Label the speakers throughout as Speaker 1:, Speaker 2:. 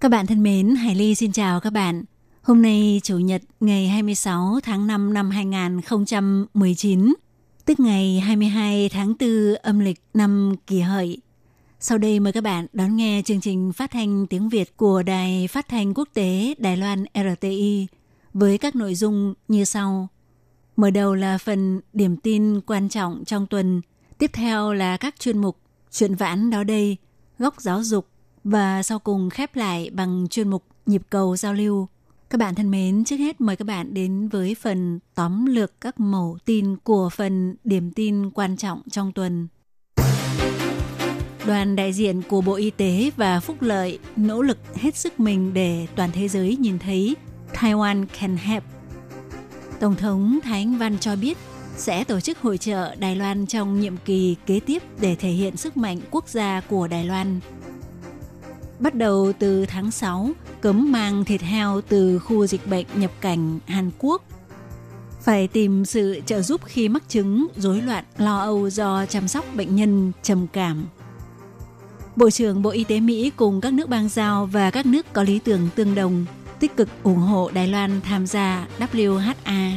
Speaker 1: Các bạn thân mến, Hải Ly xin chào các bạn. Hôm nay Chủ nhật ngày 26 tháng 5 năm 2019, tức ngày 22 tháng 4 âm lịch năm kỷ hợi. Sau đây mời các bạn đón nghe chương trình phát thanh tiếng Việt của Đài Phát thanh Quốc tế Đài Loan RTI với các nội dung như sau. Mở đầu là phần điểm tin quan trọng trong tuần, tiếp theo là các chuyên mục chuyện vãn đó đây, góc giáo dục và sau cùng khép lại bằng chuyên mục nhịp cầu giao lưu. Các bạn thân mến, trước hết mời các bạn đến với phần tóm lược các mẫu tin của phần điểm tin quan trọng trong tuần. Đoàn đại diện của Bộ Y tế và Phúc Lợi nỗ lực hết sức mình để toàn thế giới nhìn thấy Taiwan can help. Tổng thống Thái Anh Văn cho biết sẽ tổ chức hội trợ Đài Loan trong nhiệm kỳ kế tiếp để thể hiện sức mạnh quốc gia của Đài Loan. Bắt đầu từ tháng 6, cấm mang thịt heo từ khu dịch bệnh nhập cảnh Hàn Quốc. Phải tìm sự trợ giúp khi mắc chứng rối loạn lo âu do chăm sóc bệnh nhân trầm cảm. Bộ trưởng Bộ Y tế Mỹ cùng các nước bang giao và các nước có lý tưởng tương đồng tích cực ủng hộ Đài Loan tham gia WHA.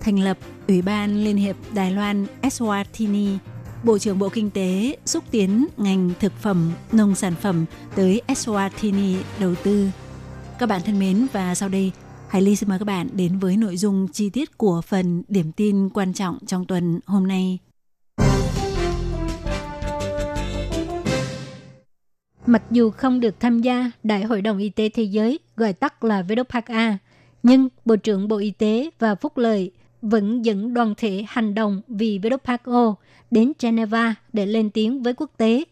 Speaker 1: Thành lập Ủy ban Liên hiệp Đài Loan Eswatini Bộ trưởng Bộ Kinh tế xúc tiến ngành thực phẩm, nông sản phẩm tới Eswatini đầu tư. Các bạn thân mến và sau đây, Hải Ly xin mời các bạn đến với nội dung chi tiết của phần điểm tin quan trọng trong tuần hôm nay.
Speaker 2: Mặc dù không được tham gia Đại hội đồng Y tế Thế giới, gọi tắt là WHA, nhưng Bộ trưởng Bộ Y tế và Phúc lợi vẫn dẫn đoàn thể hành động vì WHO đến Geneva để lên tiếng với quốc tế.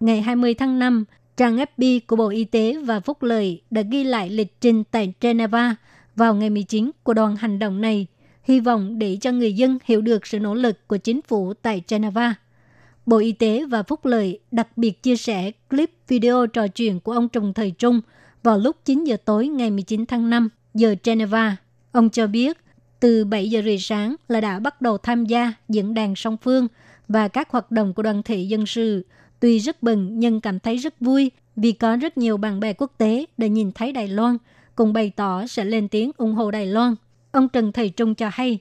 Speaker 2: Ngày 20 tháng 5, trang FB của Bộ Y tế và Phúc lợi đã ghi lại lịch trình tại Geneva vào ngày 19 của đoàn hành động này, hy vọng để cho người dân hiểu được sự nỗ lực của chính phủ tại Geneva. Bộ Y tế và Phúc lợi đặc biệt chia sẻ clip video trò chuyện của ông Trùng Thời Trung vào lúc 9 giờ tối ngày 19 tháng 5 giờ Geneva. Ông cho biết từ 7 giờ rưỡi sáng là đã bắt đầu tham gia diễn đàn song phương và các hoạt động của đoàn thể dân sự. Tuy rất bừng nhưng cảm thấy rất vui vì có rất nhiều bạn bè quốc tế đã nhìn thấy Đài Loan, cùng bày tỏ sẽ lên tiếng ủng hộ Đài Loan. Ông Trần Thầy Trung cho hay.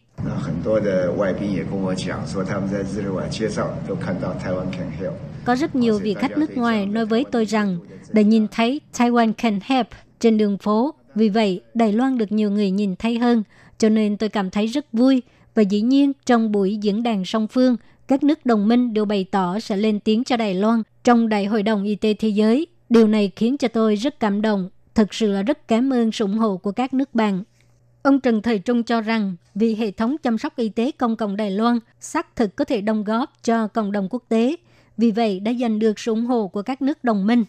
Speaker 2: Có rất nhiều vị khách nước ngoài nói với tôi rằng đã nhìn thấy Taiwan Can Help trên đường phố vì vậy, Đài Loan được nhiều người nhìn thấy hơn, cho nên tôi cảm thấy rất vui. Và dĩ nhiên, trong buổi diễn đàn song phương, các nước đồng minh đều bày tỏ sẽ lên tiếng cho Đài Loan trong Đại hội đồng Y tế Thế giới. Điều này khiến cho tôi rất cảm động. Thực sự là rất cảm ơn sự ủng hộ của các nước bạn. Ông Trần Thời Trung cho rằng vì hệ thống chăm sóc y tế công cộng Đài Loan xác thực có thể đóng góp cho cộng đồng quốc tế, vì vậy đã giành được sự ủng hộ của các nước đồng minh.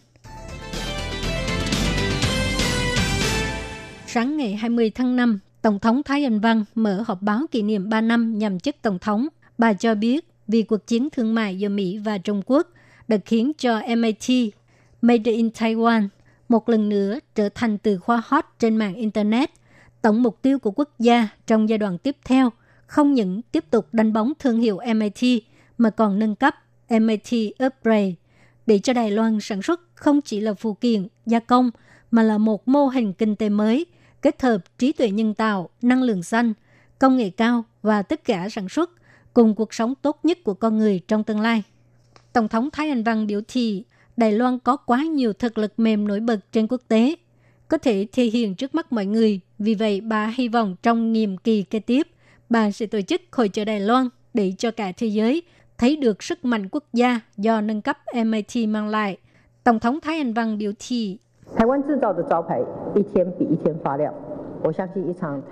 Speaker 2: Sáng ngày 20 tháng 5, Tổng thống Thái Anh Văn mở họp báo kỷ niệm 3 năm nhằm chức Tổng thống. Bà cho biết vì cuộc chiến thương mại giữa Mỹ và Trung Quốc đã khiến cho MIT, Made in Taiwan, một lần nữa trở thành từ khóa hot trên mạng Internet – tổng mục tiêu của quốc gia trong giai đoạn tiếp theo không những tiếp tục đánh bóng thương hiệu MIT mà còn nâng cấp MIT Upgrade để cho Đài Loan sản xuất không chỉ là phụ kiện, gia công mà là một mô hình kinh tế mới kết hợp trí tuệ nhân tạo, năng lượng xanh, công nghệ cao và tất cả sản xuất cùng cuộc sống tốt nhất của con người trong tương lai. Tổng thống Thái Anh Văn biểu thị Đài Loan có quá nhiều thực lực mềm nổi bật trên quốc tế, có thể thể hiện trước mắt mọi người vì vậy, bà hy vọng trong nhiệm kỳ kế tiếp, bà sẽ tổ chức hội trợ Đài Loan để cho cả thế giới thấy được sức mạnh quốc gia do nâng cấp MIT mang lại. Tổng thống Thái Anh Văn biểu thị,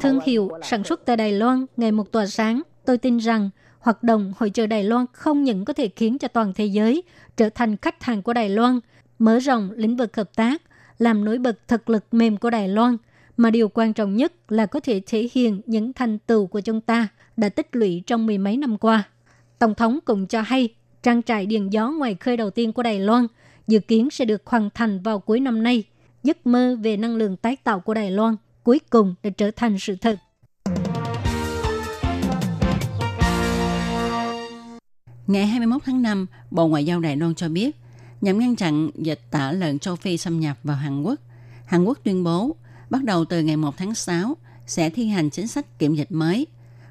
Speaker 2: Thương hiệu sản xuất tại Đài Loan ngày một tỏa sáng. Tôi tin rằng hoạt động hội trợ Đài Loan không những có thể khiến cho toàn thế giới trở thành khách hàng của Đài Loan, mở rộng lĩnh vực hợp tác, làm nổi bật thực lực mềm của Đài Loan, mà điều quan trọng nhất là có thể thể hiện những thành tựu của chúng ta đã tích lũy trong mười mấy năm qua. Tổng thống cũng cho hay, trang trại điện gió ngoài khơi đầu tiên của Đài Loan dự kiến sẽ được hoàn thành vào cuối năm nay. Giấc mơ về năng lượng tái tạo của Đài Loan cuối cùng đã trở thành sự thật.
Speaker 3: Ngày 21 tháng 5, Bộ Ngoại giao Đài Loan cho biết, nhằm ngăn chặn dịch tả lợn châu Phi xâm nhập vào Hàn Quốc, Hàn Quốc tuyên bố bắt đầu từ ngày 1 tháng 6 sẽ thi hành chính sách kiểm dịch mới.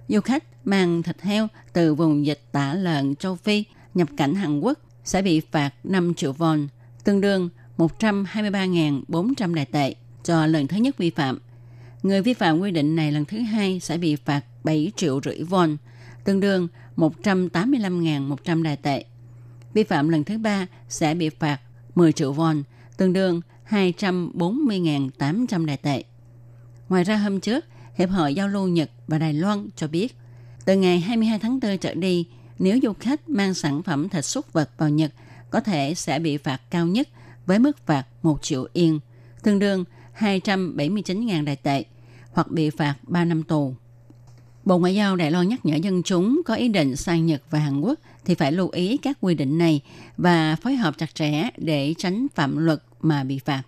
Speaker 3: Du khách mang thịt heo từ vùng dịch tả lợn châu Phi nhập cảnh Hàn Quốc sẽ bị phạt 5 triệu won, tương đương 123.400 đại tệ cho lần thứ nhất vi phạm. Người vi phạm quy định này lần thứ hai sẽ bị phạt 7 triệu rưỡi won, tương đương 185.100 đại tệ. Vi phạm lần thứ ba sẽ bị phạt 10 triệu won, tương đương 240.800 đại tệ. Ngoài ra hôm trước, Hiệp hội Giao lưu Nhật và Đài Loan cho biết, từ ngày 22 tháng 4 trở đi, nếu du khách mang sản phẩm thịt súc vật vào Nhật, có thể sẽ bị phạt cao nhất với mức phạt 1 triệu yên, tương đương 279.000 đại tệ, hoặc bị phạt 3 năm tù. Bộ Ngoại giao Đài Loan nhắc nhở dân chúng có ý định sang Nhật và Hàn Quốc thì phải lưu ý các quy định này và phối hợp chặt chẽ để tránh phạm luật mà bị phạt.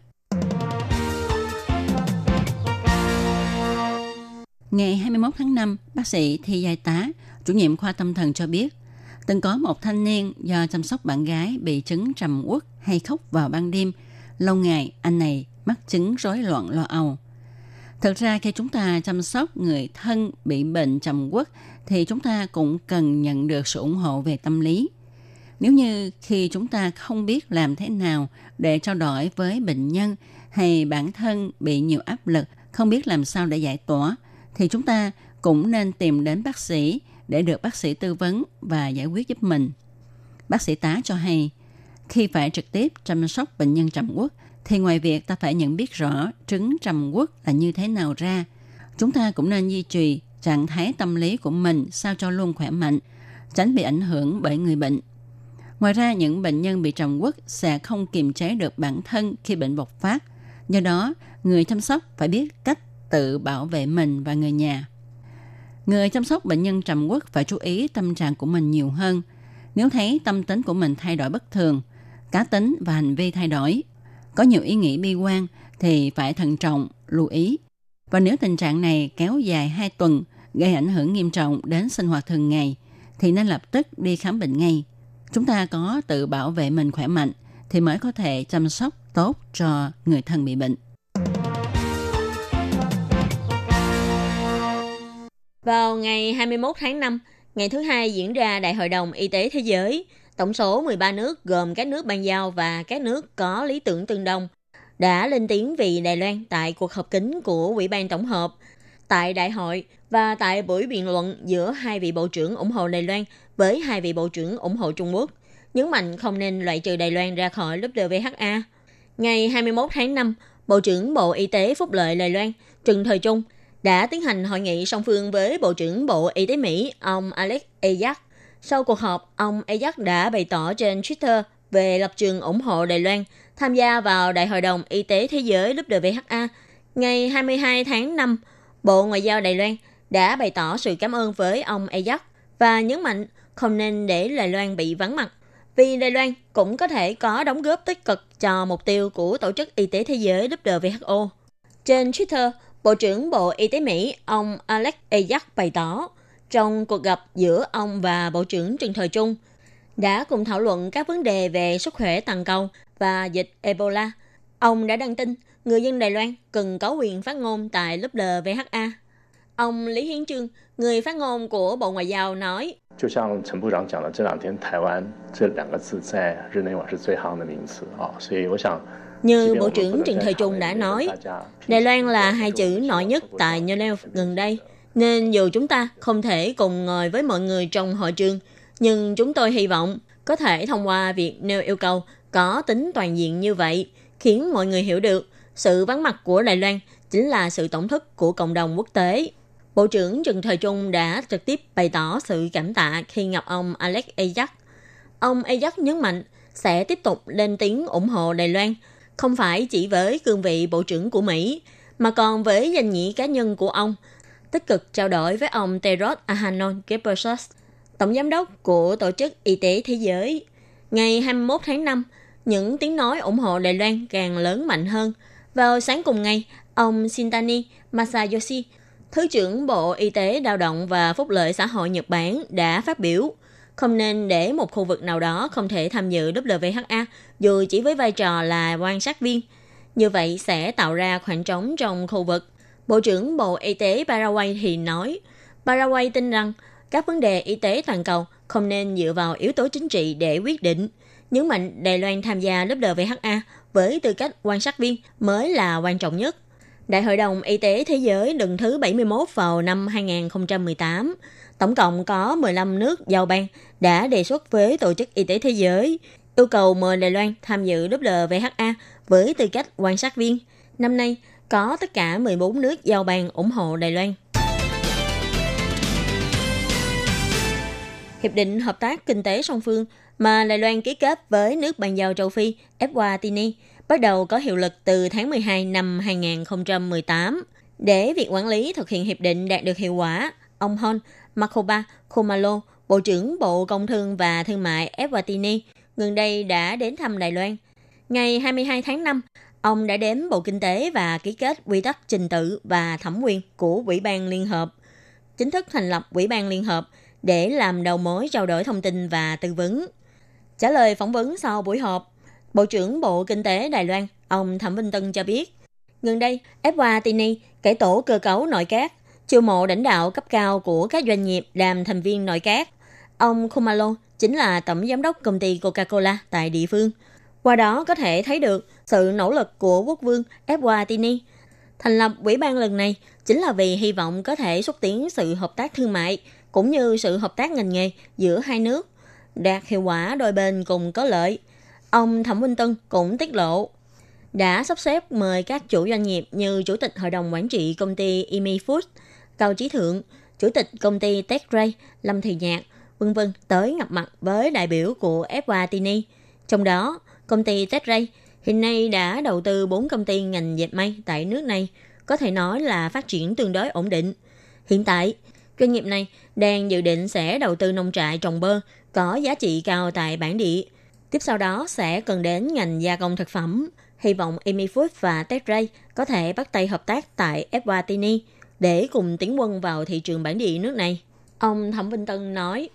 Speaker 3: Ngày 21 tháng 5, bác sĩ Thi Giai Tá, chủ nhiệm khoa tâm thần cho biết, từng có một thanh niên do chăm sóc bạn gái bị chứng trầm uất hay khóc vào ban đêm. Lâu ngày, anh này mắc chứng rối loạn lo âu. Thực ra khi chúng ta chăm sóc người thân bị bệnh trầm uất thì chúng ta cũng cần nhận được sự ủng hộ về tâm lý. Nếu như khi chúng ta không biết làm thế nào để trao đổi với bệnh nhân hay bản thân bị nhiều áp lực, không biết làm sao để giải tỏa, thì chúng ta cũng nên tìm đến bác sĩ để được bác sĩ tư vấn và giải quyết giúp mình. Bác sĩ tá cho hay, khi phải trực tiếp chăm sóc bệnh nhân trầm uất thì ngoài việc ta phải nhận biết rõ trứng trầm uất là như thế nào ra, chúng ta cũng nên duy trì trạng thái tâm lý của mình sao cho luôn khỏe mạnh, tránh bị ảnh hưởng bởi người bệnh. Ngoài ra, những bệnh nhân bị trầm uất sẽ không kiềm chế được bản thân khi bệnh bộc phát. Do đó, người chăm sóc phải biết cách tự bảo vệ mình và người nhà. Người chăm sóc bệnh nhân trầm quốc phải chú ý tâm trạng của mình nhiều hơn. Nếu thấy tâm tính của mình thay đổi bất thường, cá tính và hành vi thay đổi, có nhiều ý nghĩ bi quan thì phải thận trọng, lưu ý. Và nếu tình trạng này kéo dài 2 tuần, gây ảnh hưởng nghiêm trọng đến sinh hoạt thường ngày, thì nên lập tức đi khám bệnh ngay. Chúng ta có tự bảo vệ mình khỏe mạnh thì mới có thể chăm sóc tốt cho người thân bị bệnh.
Speaker 4: Vào ngày 21 tháng 5, ngày thứ hai diễn ra Đại hội đồng Y tế Thế giới, tổng số 13 nước gồm các nước ban giao và các nước có lý tưởng tương đồng đã lên tiếng vì Đài Loan tại cuộc họp kín của Ủy ban Tổng hợp, tại đại hội và tại buổi biện luận giữa hai vị bộ trưởng ủng hộ Đài Loan với hai vị bộ trưởng ủng hộ Trung Quốc, nhấn mạnh không nên loại trừ Đài Loan ra khỏi WHA. Ngày 21 tháng 5, Bộ trưởng Bộ Y tế Phúc lợi Đài Loan Trần Thời Trung đã tiến hành hội nghị song phương với Bộ trưởng Bộ Y tế Mỹ ông Alex Azar. Sau cuộc họp, ông Azar đã bày tỏ trên Twitter về lập trường ủng hộ Đài Loan tham gia vào Đại hội đồng Y tế Thế giới WHA. Ngày 22 tháng 5, Bộ Ngoại giao Đài Loan đã bày tỏ sự cảm ơn với ông Azar và nhấn mạnh không nên để Đài Loan bị vắng mặt vì Đài Loan cũng có thể có đóng góp tích cực cho mục tiêu của Tổ chức Y tế Thế giới WHO. Trên Twitter, Bộ trưởng Bộ Y tế Mỹ ông Alex Azar bày tỏ trong cuộc gặp giữa ông và Bộ trưởng Trần Thời Trung đã cùng thảo luận các vấn đề về sức khỏe toàn cầu và dịch Ebola. Ông đã đăng tin người dân Đài Loan cần có quyền phát ngôn tại lớp LVHA. Ông Lý Hiến Trương, người phát ngôn của Bộ Ngoại giao nói, như Bộ trưởng Trần Thời Trung đã nói, Đài Loan là hai chữ nổi nhất tại Geneva gần đây, nên dù chúng ta không thể cùng ngồi với mọi người trong hội trường, nhưng chúng tôi hy vọng có thể thông qua việc nêu yêu cầu có tính toàn diện như vậy, khiến mọi người hiểu được sự vắng mặt của Đài Loan chính là sự tổng thất của cộng đồng quốc tế. Bộ trưởng Trần Thời Trung đã trực tiếp bày tỏ sự cảm tạ khi gặp ông Alex Ajax. Ông Ajax nhấn mạnh sẽ tiếp tục lên tiếng ủng hộ Đài Loan – không phải chỉ với cương vị Bộ trưởng của Mỹ, mà còn với danh nghĩa cá nhân của ông, tích cực trao đổi với ông Tedros Adhanom Ghebreyesus, Tổng Giám đốc của Tổ chức Y tế Thế giới. Ngày 21 tháng 5, những tiếng nói ủng hộ Đài Loan càng lớn mạnh hơn. Vào sáng cùng ngày, ông Shintani Masayoshi, Thứ trưởng Bộ Y tế Lao động và Phúc lợi xã hội Nhật Bản đã phát biểu không nên để một khu vực nào đó không thể tham dự WHA dù chỉ với vai trò là quan sát viên. Như vậy sẽ tạo ra khoảng trống trong khu vực. Bộ trưởng Bộ Y tế Paraguay thì nói, Paraguay tin rằng các vấn đề y tế toàn cầu không nên dựa vào yếu tố chính trị để quyết định. Nhấn mạnh Đài Loan tham gia WHA với tư cách quan sát viên mới là quan trọng nhất. Đại hội đồng Y tế Thế giới lần thứ 71 vào năm 2018, tổng cộng có 15 nước giàu bang đã đề xuất với Tổ chức Y tế Thế giới yêu cầu mời Đài Loan tham dự WHA với tư cách quan sát viên. Năm nay, có tất cả 14 nước giao bang ủng hộ Đài Loan. Hiệp định Hợp tác Kinh tế song phương mà Đài Loan ký kết với nước bàn giao châu Phi Eswatini bắt đầu có hiệu lực từ tháng 12 năm 2018. Để việc quản lý thực hiện hiệp định đạt được hiệu quả, ông Hon Makoba Komalo, Bộ trưởng Bộ Công Thương và Thương mại Eswatini, gần đây đã đến thăm Đài Loan. Ngày 22 tháng 5, ông đã đến Bộ Kinh tế và ký kết quy tắc trình tự và thẩm quyền của Ủy ban Liên Hợp, chính thức thành lập Ủy ban Liên Hợp để làm đầu mối trao đổi thông tin và tư vấn. Trả lời phỏng vấn sau buổi họp, Bộ trưởng Bộ Kinh tế Đài Loan, ông Thẩm Vinh Tân cho biết, gần đây, Eswatini cải tổ cơ cấu nội các, chiêu mộ lãnh đạo cấp cao của các doanh nghiệp làm thành viên nội các. Ông Kumalo chính là tổng giám đốc công ty Coca-Cola tại địa phương. Qua đó có thể thấy được sự nỗ lực của quốc vương Eswatini. Thành lập ủy ban lần này chính là vì hy vọng có thể xúc tiến sự hợp tác thương mại cũng như sự hợp tác ngành nghề giữa hai nước, đạt hiệu quả đôi bên cùng có lợi. Ông Thẩm Vinh Tân cũng tiết lộ đã sắp xếp mời các chủ doanh nghiệp như Chủ tịch Hội đồng Quản trị công ty Imi Food, Cao Chí Thượng, Chủ tịch công ty Techray, Lâm Thị Nhạc, vân vân tới gặp mặt với đại biểu của Eswatini. Trong đó, công ty Techray hiện nay đã đầu tư 4 công ty ngành dệt may tại nước này, có thể nói là phát triển tương đối ổn định. Hiện tại, doanh nghiệp này đang dự định sẽ đầu tư nông trại trồng bơ có giá trị cao tại bản địa. Tiếp sau đó sẽ cần đến ngành gia công thực phẩm. Hy vọng Amy Food và Techray có thể bắt tay hợp tác tại Eswatini để cùng tiến quân vào thị trường bản địa nước này. Ông Thẩm Vinh Tân nói,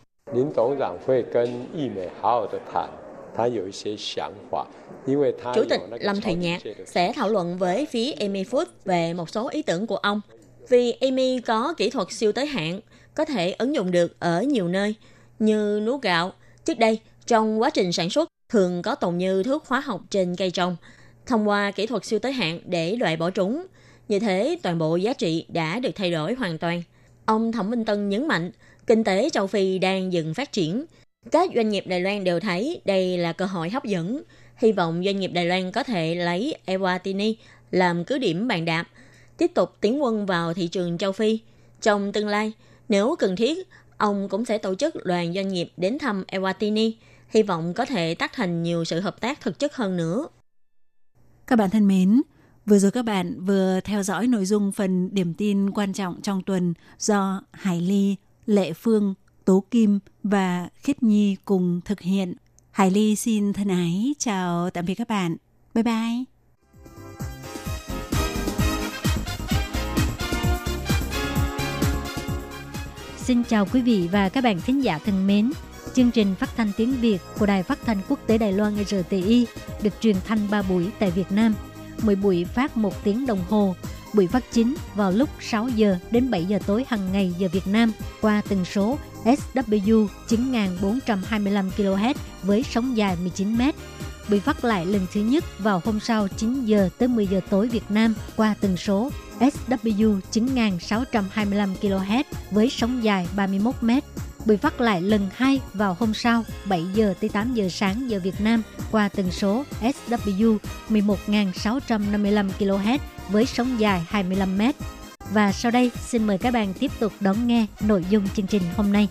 Speaker 4: Chủ tịch Lâm
Speaker 5: Thụy
Speaker 4: Nhạc sẽ thảo luận với phía Amy Food về một số ý tưởng của ông. Vì Amy có kỹ thuật siêu tới hạn, có thể ứng dụng được ở nhiều nơi, như lúa gạo. Trước đây, trong quá trình sản xuất, thường có tồn như thuốc hóa học trên cây trồng. Thông qua kỹ thuật siêu tới hạn để loại bỏ trúng, như thế, toàn bộ giá trị đã được thay đổi hoàn toàn. Ông Thẩm Minh Tân nhấn mạnh, kinh tế châu Phi đang dừng phát triển. Các doanh nghiệp Đài Loan đều thấy đây là cơ hội hấp dẫn. Hy vọng doanh nghiệp Đài Loan có thể lấy Ewatini làm cứ điểm bàn đạp, tiếp tục tiến quân vào thị trường châu Phi. Trong tương lai, nếu cần thiết, ông cũng sẽ tổ chức đoàn doanh nghiệp đến thăm Ewatini, hy vọng có thể tác thành nhiều sự hợp tác thực chất hơn nữa.
Speaker 1: Các bạn thân mến, vừa rồi các bạn vừa theo dõi nội dung phần điểm tin quan trọng trong tuần do Hải Ly, Lệ Phương, Tố Kim và Khiết Nhi cùng thực hiện. Hải Ly xin thân ái chào tạm biệt các bạn. Bye bye.
Speaker 2: Xin chào quý vị và các bạn thính giả thân mến. Chương trình phát thanh tiếng Việt của Đài Phát thanh Quốc tế Đài Loan RTI được truyền thanh 3 buổi tại Việt Nam. Mỗi buổi phát 1 tiếng đồng hồ. Buổi phát chính vào lúc 6 giờ đến 7 giờ tối hàng ngày giờ Việt Nam qua tần số SW 9425 kHz với sóng dài 19 m. Buổi phát lại lần thứ nhất vào hôm sau 9 giờ tới 10 giờ tối Việt Nam qua tần số SW 9625 kHz với sóng dài 31 m bị phát lại lần hai vào hôm sau 7 giờ tới 8 giờ sáng giờ Việt Nam qua tần số SW 11655 kHz với sóng dài 25 m. Và sau đây, xin mời các bạn tiếp tục đón nghe nội dung chương trình hôm nay.